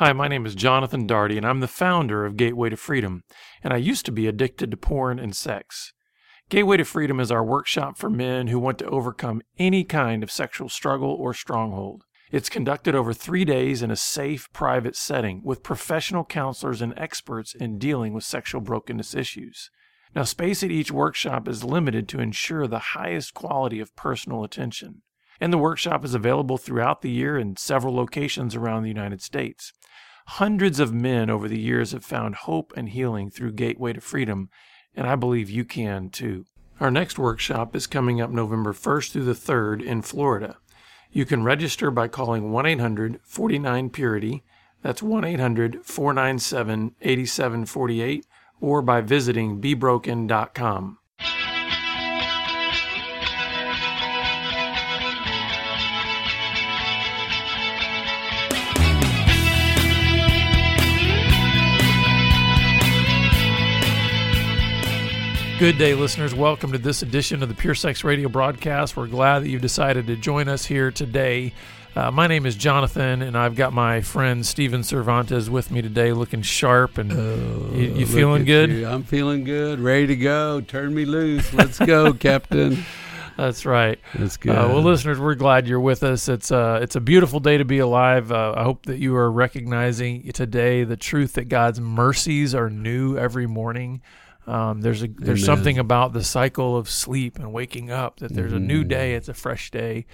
Hi, my name is Jonathan Daugherty, and I'm the founder of Gateway to Freedom, and I used to be addicted to porn and sex. Gateway to Freedom is our workshop for men who want to overcome any kind of sexual struggle or stronghold. It's conducted over three days in a safe, private setting with professional counselors and experts in dealing with sexual brokenness issues. Now, space at each workshop is limited to ensure the highest quality of personal attention. And the workshop is available throughout the year in several locations around the United States. Hundreds of men over the years have found hope and healing through Gateway to Freedom, and I believe you can too. Our next workshop is coming up November 1st through the 3rd in Florida. You can register by calling 1 800 49 Purity, that's 1 800 497 8748, or by visiting bebroken.com. Good day, listeners. Welcome to this edition of the Pure Sex Radio broadcast. We're glad that you've decided to join us here today. Uh, my name is Jonathan, and I've got my friend Steven Cervantes with me today, looking sharp. And Oh, you, you feeling good? you. I'm feeling good, ready to go. Turn me loose. Let's go, Captain. That's right. That's good. Uh, well, listeners, we're glad you're with us. It's uh, it's a beautiful day to be alive. Uh, I hope that you are recognizing today the truth that God's mercies are new every morning. Um, there's a there's Amen. something about the cycle of sleep and waking up that there's a new Mhm. day. It's a fresh day.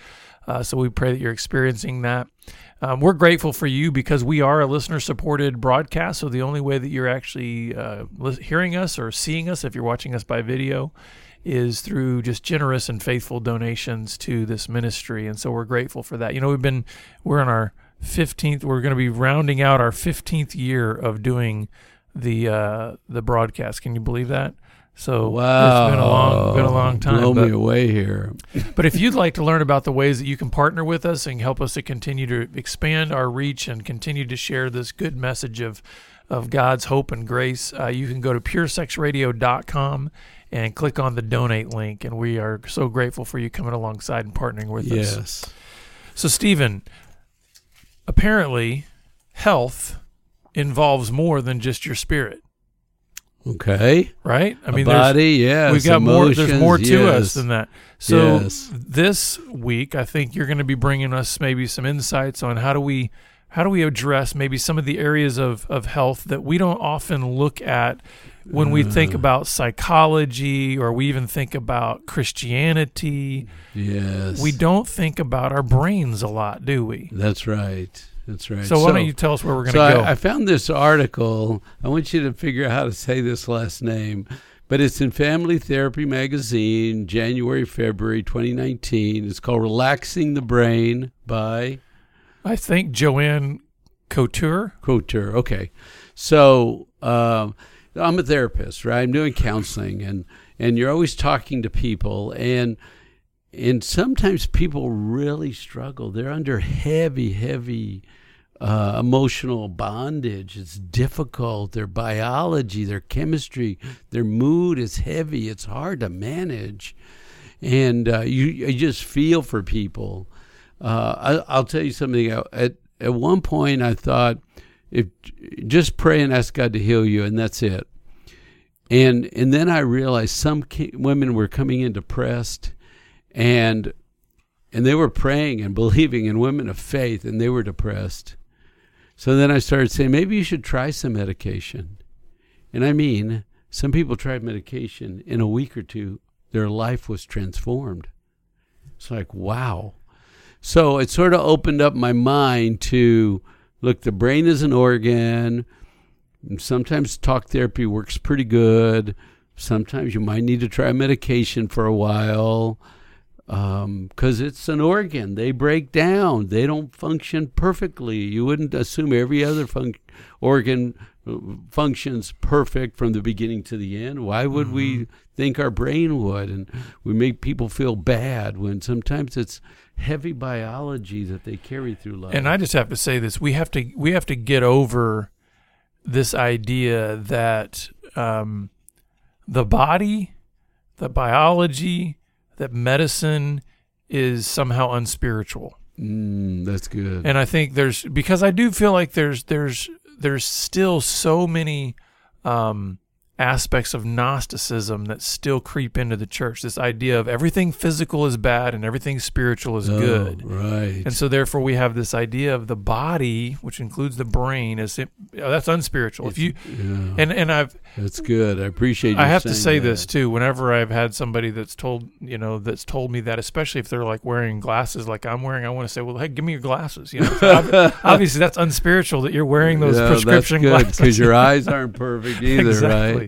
Uh, so we pray that you're experiencing that. Um, we're grateful for you because we are a listener supported broadcast. So the only way that you're actually uh, hearing us or seeing us, if you're watching us by video, is through just generous and faithful donations to this ministry. And so we're grateful for that. You know, we've been, we're in our 15th, we're going to be rounding out our 15th year of doing the, uh, the broadcast. Can you believe that? So wow. it's been a long, been a long time. Blow but- me away here. but if you'd like to learn about the ways that you can partner with us and help us to continue to expand our reach and continue to share this good message of, of God's hope and grace, uh, you can go to puresexradio.com and click on the donate link. And we are so grateful for you coming alongside and partnering with us. Yes. So, Stephen, apparently health involves more than just your spirit, Okay. right? I mean, there's, body, yes. we've got more there's more to us than that so Yes. this week i think you're going to be bringing us maybe some insights on how do we how do we address maybe some of the areas of, of health that we don't often look at when we think Uh. about psychology or we even think about christianity Yes. we don't think about our brains a lot do we That's right. That's right. so why don't you tell us where we're going to so go I, I found this article. I want you to figure out how to say this last name, but it's in Family Therapy Magazine, January, February 2019. It's called Relaxing the Brain by I think joanne couture Couture. Okay. So um, I'm a therapist, right? I'm doing counseling, and, and you're always talking to people, and and sometimes people really struggle. They're under heavy, heavy uh, emotional bondage. It's difficult. Their biology, their chemistry, their mood is heavy. It's hard to manage, and uh, you you just feel for people. Uh, I, I'll tell you something. At at one point, I thought, if just pray and ask God to heal you, and that's it. And and then I realized some women were coming in depressed, and and they were praying and believing in women of faith, and they were depressed. So then I started saying maybe you should try some medication, and I mean some people tried medication in a week or two, their life was transformed. It's like wow. So it sort of opened up my mind to look, the brain is an organ. Sometimes talk therapy works pretty good. Sometimes you might need to try medication for a while because it's an organ. They break down, they don't function perfectly. You wouldn't assume every other fun- organ uh, functions perfect from the beginning to the end. Why would we think our brain would? And we make people feel bad when sometimes it's heavy biology that they carry through life. And I just have to say this: we have to we have to get over this idea that um, the body, the biology, that medicine is somehow unspiritual. Mm, that's good. And I think there's because I do feel like there's there's there's still so many um, aspects of Gnosticism that still creep into the church. This idea of everything physical is bad and everything spiritual is Oh, good. Right. And so, therefore, we have this idea of the body, which includes the brain, as it, oh, that's unspiritual. If you yeah, and and I've that's good. I appreciate. You I have to say that. this too. Whenever I've had somebody that's told you know that's told me that, especially if they're like wearing glasses like I'm wearing, I want to say, well, hey, give me your glasses. You know, obviously that's unspiritual that you're wearing those Yeah, prescription glasses because your eyes aren't perfect either, exactly. right?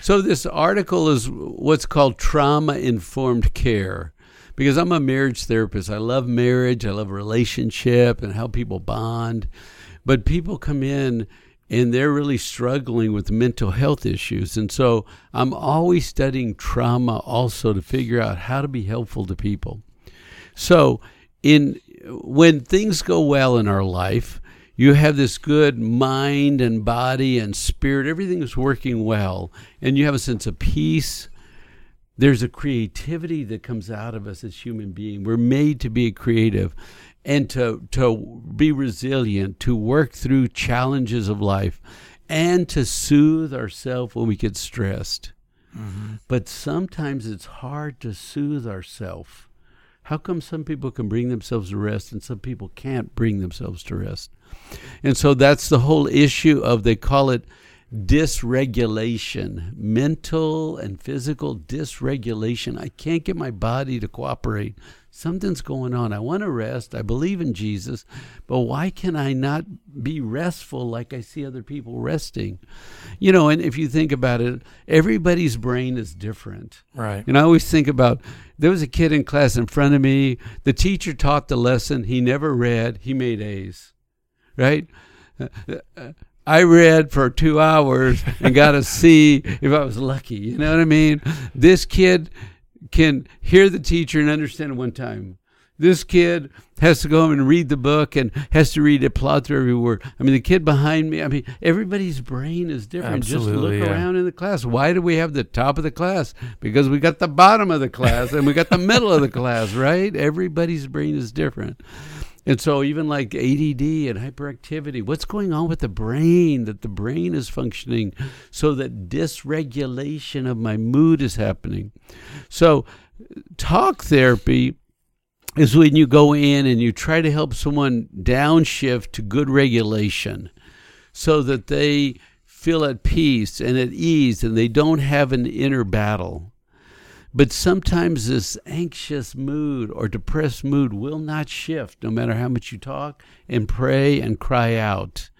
So this article is what's called trauma informed care. Because I'm a marriage therapist. I love marriage, I love relationship and how people bond. But people come in and they're really struggling with mental health issues. And so I'm always studying trauma also to figure out how to be helpful to people. So in when things go well in our life, you have this good mind and body and spirit, everything is working well, and you have a sense of peace. There's a creativity that comes out of us as human beings. We're made to be creative and to to be resilient, to work through challenges of life, and to soothe ourselves when we get stressed. Mm-hmm. But sometimes it's hard to soothe ourselves. How come some people can bring themselves to rest and some people can't bring themselves to rest? And so that's the whole issue of they call it dysregulation, mental and physical dysregulation. I can't get my body to cooperate. Something's going on. I want to rest. I believe in Jesus, but why can I not be restful like I see other people resting? You know, and if you think about it, everybody's brain is different. Right. And I always think about there was a kid in class in front of me. The teacher taught the lesson. He never read. He made A's. Right? I read for two hours and got a C if I was lucky. You know what I mean? This kid can hear the teacher and understand it one time. This kid has to go home and read the book and has to read it, plot through every word. I mean, the kid behind me, I mean, everybody's brain is different. Absolutely, Just look yeah. around in the class. Why do we have the top of the class? Because we got the bottom of the class and we got the middle of the class, right? Everybody's brain is different. And so, even like ADD and hyperactivity, what's going on with the brain? That the brain is functioning so that dysregulation of my mood is happening. So, talk therapy is when you go in and you try to help someone downshift to good regulation so that they feel at peace and at ease and they don't have an inner battle. But sometimes this anxious mood or depressed mood will not shift no matter how much you talk and pray and cry out.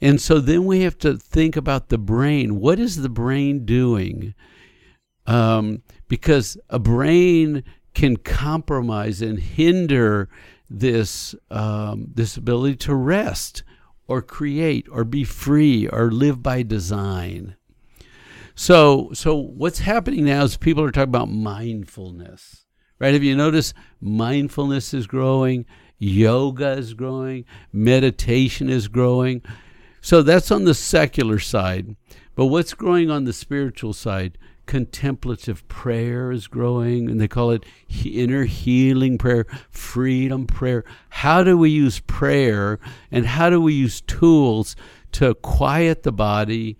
And so then we have to think about the brain. What is the brain doing? Um, because a brain can compromise and hinder this um, this ability to rest or create or be free or live by design. So, so what's happening now is people are talking about mindfulness, right? Have you noticed mindfulness is growing, yoga is growing, meditation is growing. So that's on the secular side. But what's growing on the spiritual side? Contemplative prayer is growing, and they call it inner healing prayer, freedom prayer. How do we use prayer and how do we use tools to quiet the body,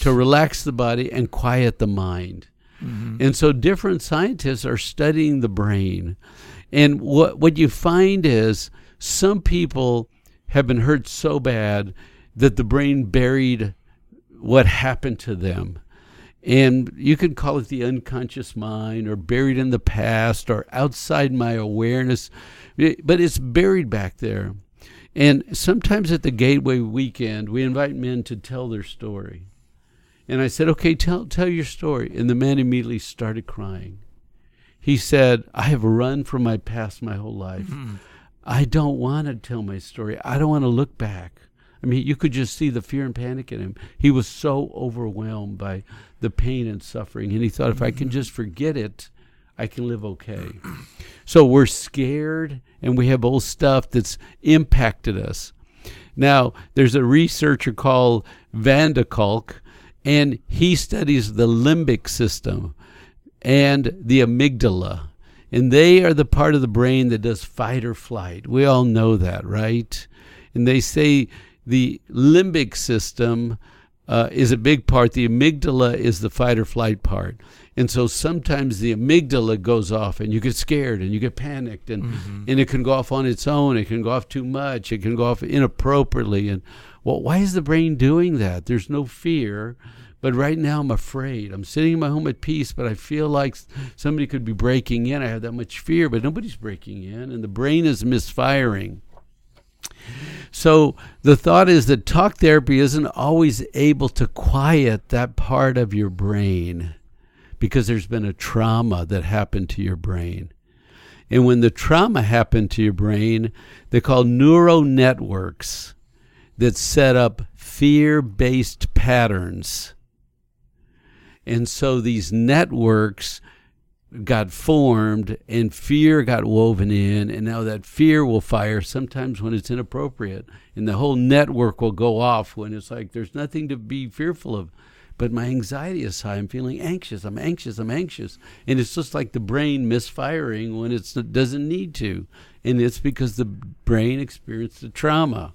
to relax the body, and quiet the mind? Mm-hmm. And so different scientists are studying the brain. And what what you find is some people have been hurt so bad that the brain buried what happened to them. And you could call it the unconscious mind or buried in the past or outside my awareness, but it's buried back there. And sometimes at the Gateway weekend, we invite men to tell their story. And I said, okay, tell, tell your story. And the man immediately started crying. He said, I have run from my past my whole life. Hmm. I don't want to tell my story. I don't want to look back. I mean, you could just see the fear and panic in him. He was so overwhelmed by the pain and suffering. And he thought, if I can mm-hmm. just forget it, I can live okay. So we're scared and we have old stuff that's impacted us. Now, there's a researcher called van der Kolk, and he studies the limbic system and the amygdala. And they are the part of the brain that does fight or flight. We all know that, right? And they say the limbic system uh, is a big part. The amygdala is the fight or flight part. And so sometimes the amygdala goes off and you get scared and you get panicked and, mm-hmm. and it can go off on its own. It can go off too much. It can go off inappropriately. And well, why is the brain doing that? There's no fear. But right now I'm afraid. I'm sitting in my home at peace, but I feel like somebody could be breaking in. I have that much fear, but nobody's breaking in. And the brain is misfiring. So the thought is that talk therapy isn't always able to quiet that part of your brain because there's been a trauma that happened to your brain. And when the trauma happened to your brain, they call neural networks that set up fear based patterns. And so these networks got formed and fear got woven in and now that fear will fire sometimes when it's inappropriate and the whole network will go off when it's like there's nothing to be fearful of. But my anxiety is high. I'm feeling anxious. I'm anxious. I'm anxious. And it's just like the brain misfiring when it doesn't need to. And it's because the brain experienced the trauma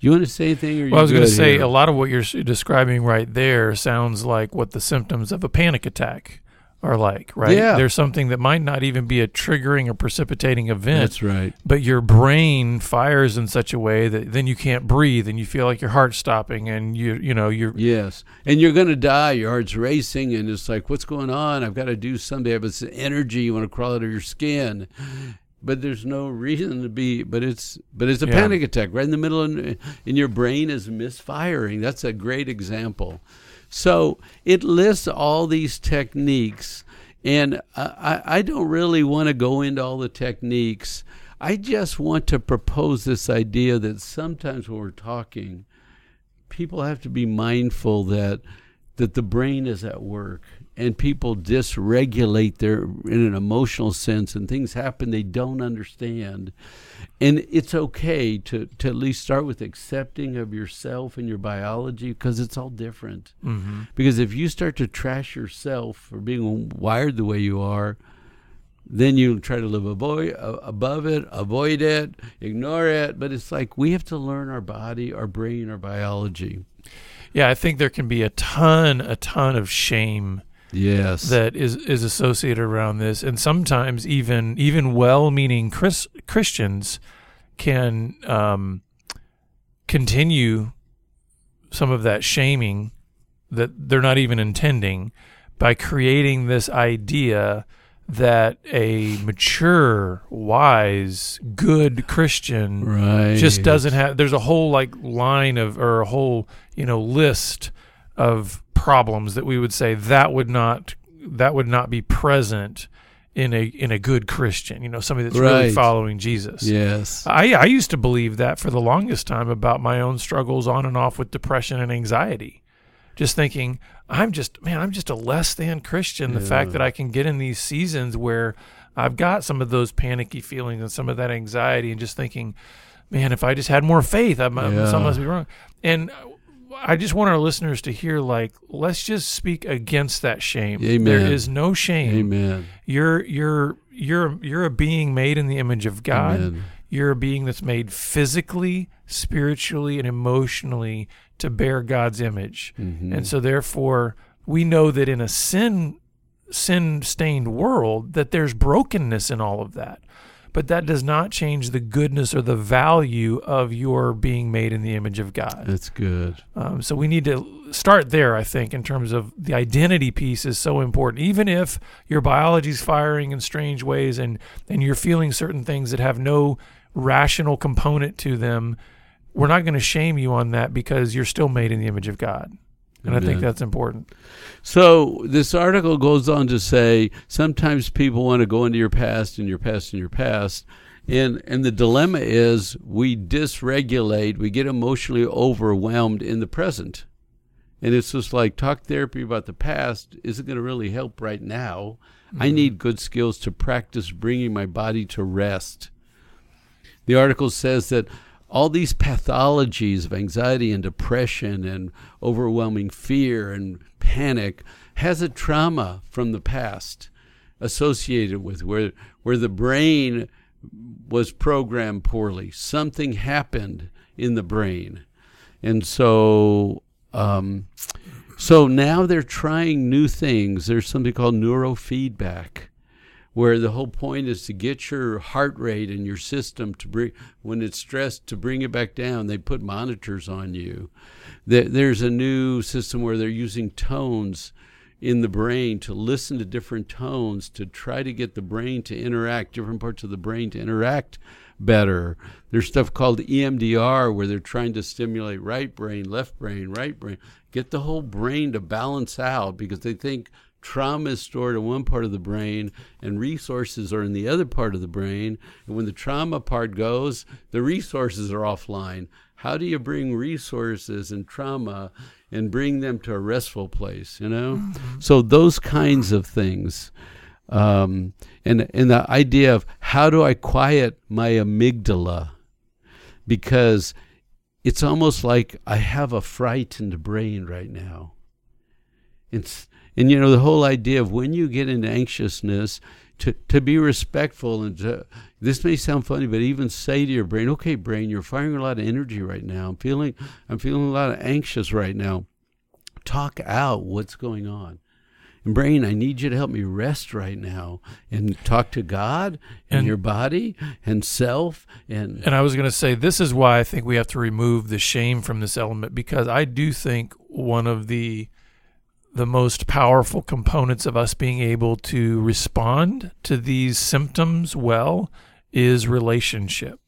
you want to say anything? well, I was going to say here? a lot of what you're describing right there sounds like what the symptoms of a panic attack are like, right? Yeah. There's something that might not even be a triggering or precipitating event. That's right. But your brain fires in such a way that then you can't breathe and you feel like your heart's stopping and you you know you're Yes. And you're gonna die, your heart's racing and it's like, What's going on? I've got to do something. I have this energy, you want to crawl out of your skin. But there's no reason to be but it's but it's a yeah. panic attack right in the middle of, and your brain is misfiring. That's a great example. So it lists all these techniques, and I, I don't really want to go into all the techniques. I just want to propose this idea that sometimes when we're talking, people have to be mindful that that the brain is at work and people dysregulate their in an emotional sense and things happen they don't understand. And it's okay to, to at least start with accepting of yourself and your biology because it's all different. Mm-hmm. because if you start to trash yourself for being wired the way you are then you try to live avoid, above it avoid it ignore it. But it's like we have to learn our body our brain our biology. Yeah i think there can be a ton a ton of shame yes that is is associated around this and sometimes even even well-meaning Chris, Christians can um, continue some of that shaming that they're not even intending by creating this idea that a mature, wise, good Christian right. just doesn't have there's a whole like line of or a whole, you know, list of problems that we would say that would not that would not be present in a in a good Christian, you know, somebody that's right. really following Jesus. Yes. I I used to believe that for the longest time about my own struggles on and off with depression and anxiety. Just thinking, I'm just man, I'm just a less than Christian. The fact that I can get in these seasons where I've got some of those panicky feelings and some of that anxiety and just thinking, man, if I just had more faith, I'm, yeah. something must be wrong. And I just want our listeners to hear like let's just speak against that shame. Amen. There is no shame. Amen. You're you're you're you're a being made in the image of God. Amen. You're a being that's made physically, spiritually, and emotionally to bear God's image. Mm-hmm. And so therefore we know that in a sin sin stained world that there's brokenness in all of that but that does not change the goodness or the value of your being made in the image of God. That's good. Um, so we need to start there, I think, in terms of the identity piece is so important. Even if your biology's firing in strange ways and, and you're feeling certain things that have no rational component to them, we're not going to shame you on that because you're still made in the image of God. And Amen. I think that's important. So this article goes on to say sometimes people want to go into your past and your past and your past. And and the dilemma is we dysregulate, we get emotionally overwhelmed in the present. And it's just like talk therapy about the past isn't going to really help right now. Mm-hmm. I need good skills to practice bringing my body to rest. The article says that all these pathologies of anxiety and depression and overwhelming fear and panic has a trauma from the past. associated with where where the brain was programmed poorly. Something happened in the brain, and so um, so now they're trying new things. There's something called neurofeedback, where the whole point is to get your heart rate and your system to bring when it's stressed to bring it back down. They put monitors on you. There's a new system where they're using tones in the brain to listen to different tones to try to get the brain to interact, different parts of the brain to interact better. There's stuff called EMDR where they're trying to stimulate right brain, left brain, right brain, get the whole brain to balance out because they think trauma is stored in one part of the brain and resources are in the other part of the brain. And when the trauma part goes, the resources are offline. How do you bring resources and trauma and bring them to a restful place, you know? Mm-hmm. So those kinds of things. Um, and, and the idea of how do I quiet my amygdala? Because it's almost like I have a frightened brain right now. It's, and you know, the whole idea of when you get into anxiousness, to, to be respectful and to, this may sound funny, but even say to your brain, okay, brain, you're firing a lot of energy right now. I'm feeling, I'm feeling a lot of anxious right now. Talk out what's going on. And brain, I need you to help me rest right now and talk to God and, and your body and self and And I was going to say this is why I think we have to remove the shame from this element because I do think one of the the most powerful components of us being able to respond to these symptoms well is relationship.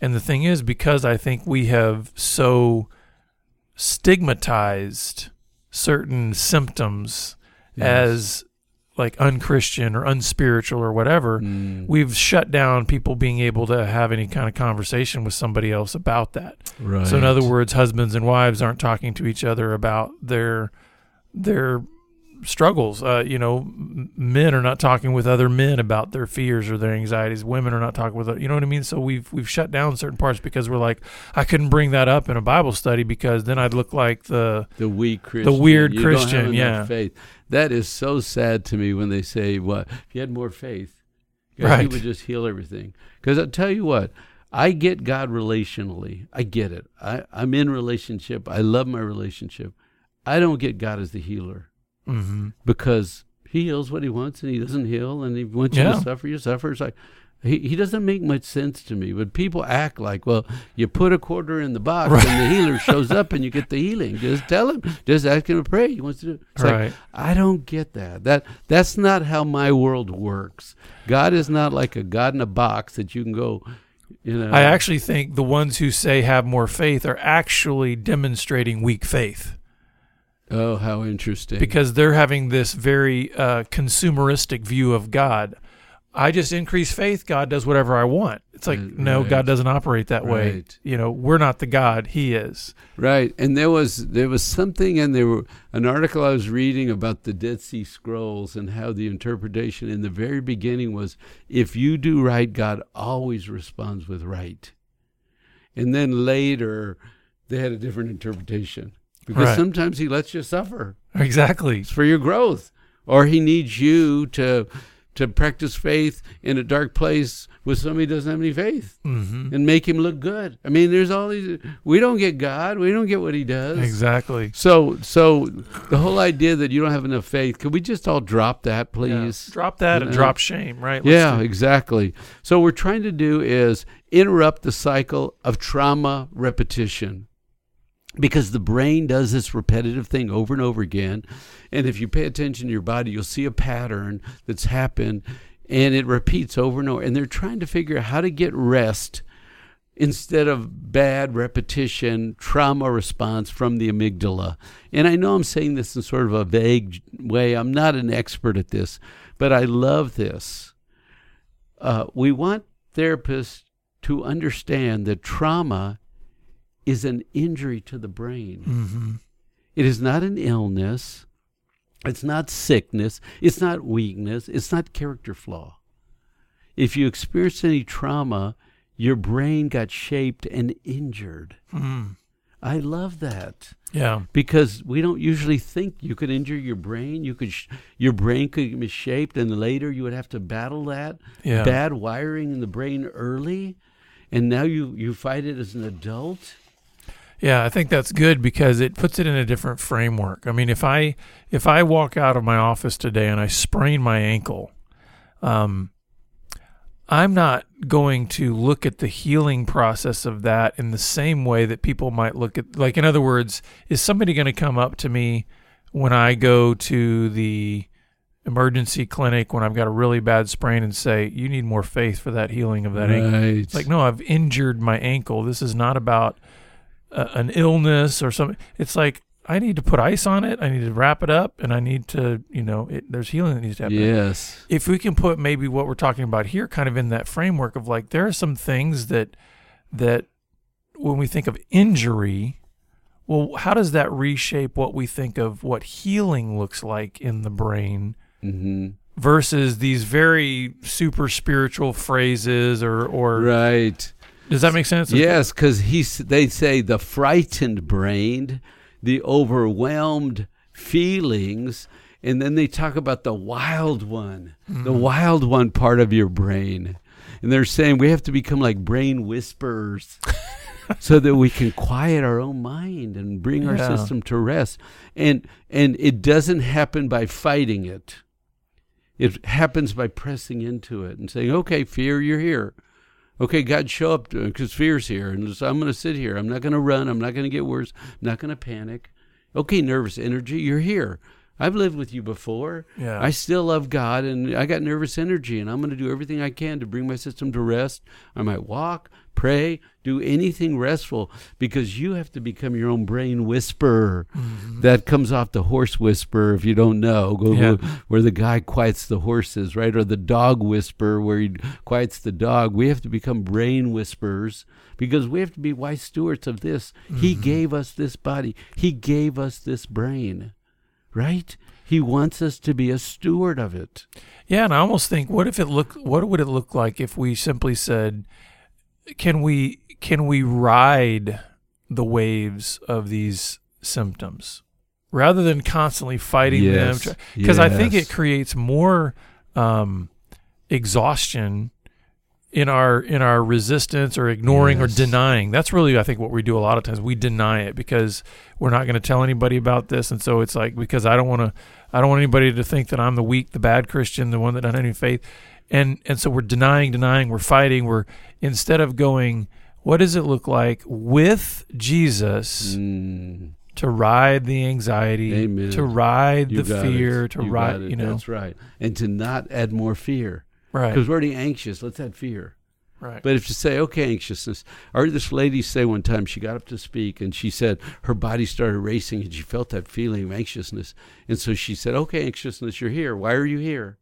And the thing is, because I think we have so stigmatized certain symptoms yes. as like unchristian or unspiritual or whatever, mm. we've shut down people being able to have any kind of conversation with somebody else about that. Right. So in other words, husbands and wives aren't talking to each other about their their struggles. Uh, you know, men are not talking with other men about their fears or their anxieties. Women are not talking with, you know what I mean. So we've we've shut down certain parts because we're like, I couldn't bring that up in a Bible study because then I'd look like the the weak Christian, the weird you Christian. yeah, faith. That is so sad to me when they say, "What if you had more faith? right. He would just heal everything." Because I'll tell you what. I get God relationally. I get it. I, I'm in relationship. I love my relationship. I don't get God as the healer mm-hmm. because he heals what he wants and he doesn't heal and he wants yeah. you to suffer you suffer it's like he, he doesn't make much sense to me but people act like well you put a quarter in the box right. and the healer shows up and you get the healing just tell him just ask him to pray he wants to do it. it's right. like i don't get that that that's not how my world works god is not like a god in a box that you can go you know i actually think the ones who say have more faith are actually demonstrating weak faith Oh, how interesting. Because they're having this very uh, consumeristic view of God. I just increase faith, God does whatever I want. It's like, right. no, God doesn't operate that right. way. You know, we're not the God, He is. Right. And there was there was something and there were an article I was reading about the Dead Sea Scrolls and how the interpretation in the very beginning was if you do right, God always responds with right. And then later they had a different interpretation because right. sometimes he lets you suffer. Exactly. It's for your growth. Or he needs you to to practice faith in a dark place with somebody who doesn't have any faith mm-hmm. and make him look good. I mean, there's all these. We don't get God. We don't get what He does. Exactly. So, so the whole idea that you don't have enough faith, could we just all drop that, please? Yeah. Drop that you and know? drop shame, right? Let's yeah, exactly. So, what we're trying to do is interrupt the cycle of trauma repetition because the brain does this repetitive thing over and over again. And if you pay attention to your body, you'll see a pattern that's happened and it repeats over and over. And they're trying to figure out how to get rest instead of bad repetition, trauma response from the amygdala. And I know I'm saying this in sort of a vague way. I'm not an expert at this, but I love this. Uh, we want therapists to understand that trauma is an injury to the brain. Mm-hmm. It is not an illness. It's not sickness. It's not weakness. It's not character flaw. If you experience any trauma, your brain got shaped and injured. Mm. I love that Yeah. because we don't usually think you could injure your brain. You could, sh- your brain could be shaped, and later you would have to battle that Yeah. bad wiring in the brain early, and now you you fight it as an adult. Yeah, I think that's good because it puts it in a different framework. I mean, if I if I walk out of my office today and I sprain my ankle, um, I'm not going to look at the healing process of that in the same way that people might look at. Like, in other words, is somebody going to come up to me when I go to the emergency clinic when I've got a really bad sprain and say, "You need more faith for that healing of that ankle"? right. It's like, no, I've injured my ankle. This is not about uh, an illness or something. It's like I need to put ice on it. I need to wrap it up, and I need to, you know, it, there's healing that needs to happen. yes. If we can put maybe what we're talking about here, kind of in that framework of like, there are some things that that when we think of injury, well, how does that reshape what we think of what healing looks like in the brain? hmm versus these very super spiritual phrases or or Right. Does that make sense? Yes, because he's. They say the frightened brain, the overwhelmed feelings, and then they talk about the wild one, the mm-hmm. wild one part of your brain, and they're saying we have to become like brain whisperers. so that we can quiet our own mind and bring our system to rest and and it doesn't happen by fighting it it happens by pressing into it and saying okay fear you're here okay, God, show up uh, because fear's here, and so I'm going to sit here. I'm not going to run. I'm not going to get worse. I'm not going to panic. Okay, nervous energy, you're here. I've lived with you before. Yeah. I still love God, and I got nervous energy, and I'm going to do everything I can to bring my system to rest. I might walk, pray, do anything restful because you have to become your own brain whisperer. Mm-hmm. That comes off the horse whisperer, if you don't know, go, Yeah. where the guy quiets the horses, right? Or the dog whisperer, where he quiets the dog. We have to become brain whisperers because we have to be wise stewards of this. He mm-hmm. gave us this body, He gave us this brain, right? He wants us to be a steward of it. Yeah, and I almost think, what if it look? What would it look like if we simply said, "Can we can we ride the waves of these symptoms rather than constantly fighting Yes, them?" Because I think it creates more um, exhaustion in our in our resistance or ignoring Yes. or denying. That's really I think what we do a lot of times. We deny it because we're not going to tell anybody about this, and so it's like because I don't want to I don't want anybody to think that I'm the weak, the bad Christian, the one that doesn't have any faith, and and so we're denying, denying, we're fighting. We're instead of going, what does it look like with Jesus Mm, to ride the anxiety, Amen. to ride you the got it. fear, to You ride, you know, That's right. And to not add more fear. right, Because we're already anxious. Let's add fear. right, But if you say, okay, anxiousness, I heard this lady say one time, she got up to speak and she said her body started racing and she felt that feeling of anxiousness. And so she said, okay, anxiousness, you're here. Why are you here?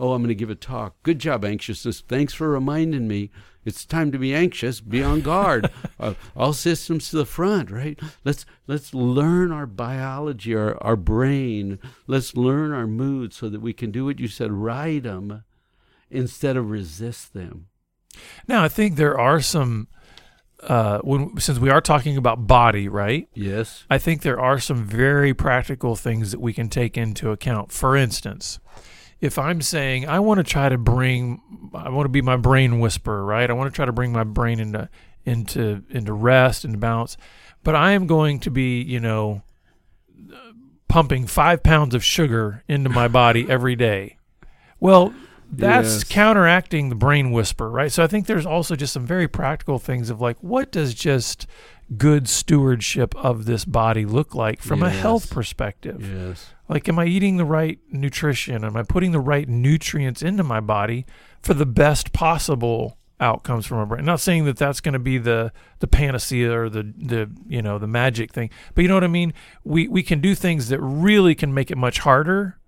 Oh, I'm going to give a talk. Good job, anxiousness. Thanks for reminding me. It's time to be anxious. Be on guard. uh, all systems to the front, right? Let's let's learn our biology, our, our brain. Let's learn our moods so that we can do what you said, ride them instead of resist them. Now I think there are some. Uh, when since we are talking about body, right? Yes. I think there are some very practical things that we can take into account. For instance, if I'm saying I want to try to bring, I want to be my brain whisperer, right? I want to try to bring my brain into into into rest and balance, but I am going to be, you know, pumping five pounds of sugar into my body every day. Well, that's Yes. counteracting the brain whisper, right? So I think there's also just some very practical things of like, what does just good stewardship of this body look like from a health perspective? Yes. Like, am I eating the right nutrition? Am I putting the right nutrients into my body for the best possible outcomes from my brain? not saying that that's going to be the the panacea or the the you know the magic thing, but you know what I mean. We we can do things that really can make it much harder,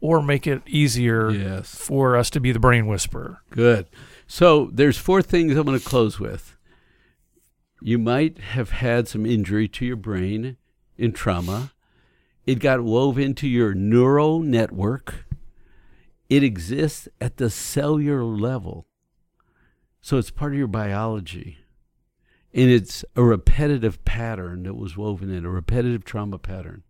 or make it easier Yes. for us to be the brain whisperer. Good. So there's four things I'm going to close with. You might have had some injury to your brain in trauma. It got wove into your neural network. It exists at the cellular level. So it's part of your biology. and it's a repetitive pattern that was woven in a repetitive trauma pattern.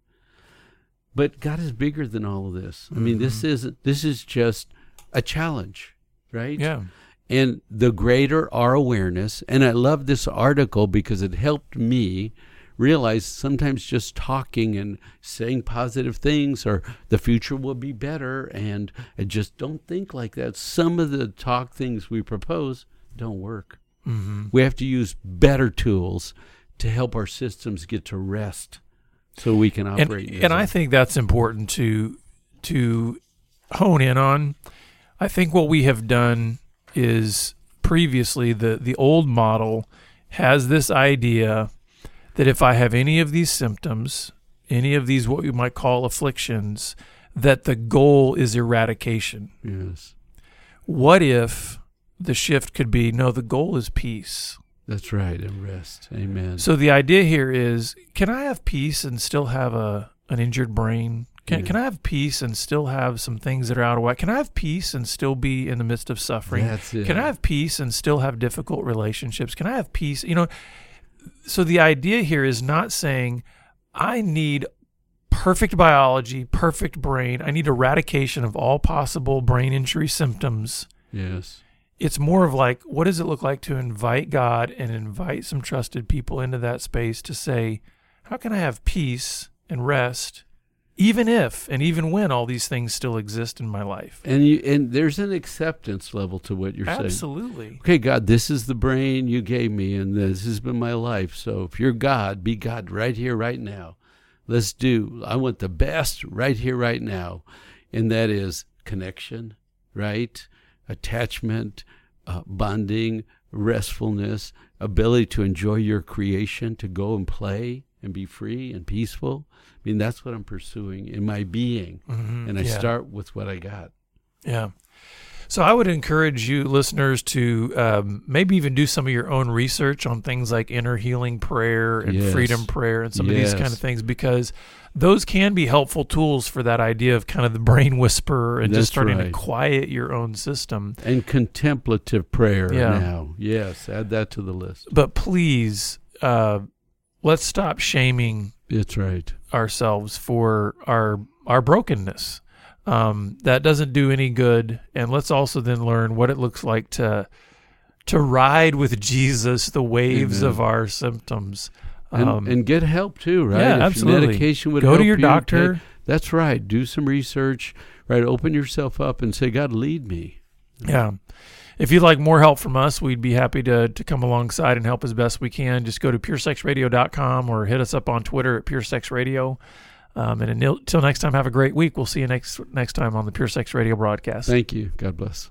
But God is bigger than all of this. I mean, this mm-hmm. is this is just a challenge, right? Yeah. And the greater our awareness, and I love this article because it helped me realize sometimes just talking and saying positive things or the future will be better and I just don't think like that. Some of the talk things we propose don't work. Mm-hmm. We have to use better tools to help our systems get to rest so we can And, operate. as and I think that's important to to hone in on. I think what we have done is previously the the old model has this idea that if I have any of these symptoms, any of these what we might call afflictions, that the goal is eradication. yes, What if the shift could be no, the goal is peace? that's right, and rest. Amen. So the idea here is can I have peace and still have a an injured brain? Can, Yeah. can I have peace and still have some things that are out of whack? Can I have peace and still be in the midst of suffering? That's it. Can I have peace and still have difficult relationships? Can I have peace? You know, so the idea here is not saying I need perfect biology, perfect brain. I need eradication of all possible brain injury symptoms. Yes. It's more of like, what does it look like to invite God and invite some trusted people into that space to say, how can I have peace and rest, even if and even when all these things still exist in my life? And you and there's an acceptance level to what you're saying. Absolutely. Okay, God, this is the brain you gave me, and this has been my life. So if you're God, be God right here, right now. Let's do. I want the best right here, right now, and that is connection, right? Attachment, uh, bonding, restfulness, ability to enjoy your creation, to go and play and be free and peaceful. I mean, that's what I'm pursuing in my being, Mhm. and I Yeah. start with what I got. Yeah. So I would encourage you, listeners, to um, maybe even do some of your own research on things like inner healing prayer and Yes. freedom prayer and some of these kind of things because those can be helpful tools for that idea of kind of the brain whisperer and That's just starting to quiet your own system. and contemplative prayer Yeah. now. Yes, add that to the list. But please, uh, let's stop shaming That's right. ourselves for our our brokenness. Um, that doesn't do any good. And let's also then learn what it looks like to to ride with Jesus the waves Amen. of our symptoms. And, Um, and get help too, right? yeah, If absolutely. Medication would Go to your you, doctor. take- that's right. Do some research. Right. Open yourself up and say, God, lead me. Yeah. If you'd like more help from us, we'd be happy to, to come alongside and help as best we can. Just go to puresexradio.com or hit us up on Twitter at puresexradio. Um, and until, until next time, have a great week. We'll see you next next time on the Pure Sex Radio broadcast. Thank you. God bless.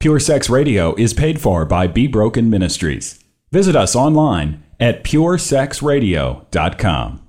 Pure Sex Radio is paid for by Be Broken Ministries. Visit us online at puresexradio.com.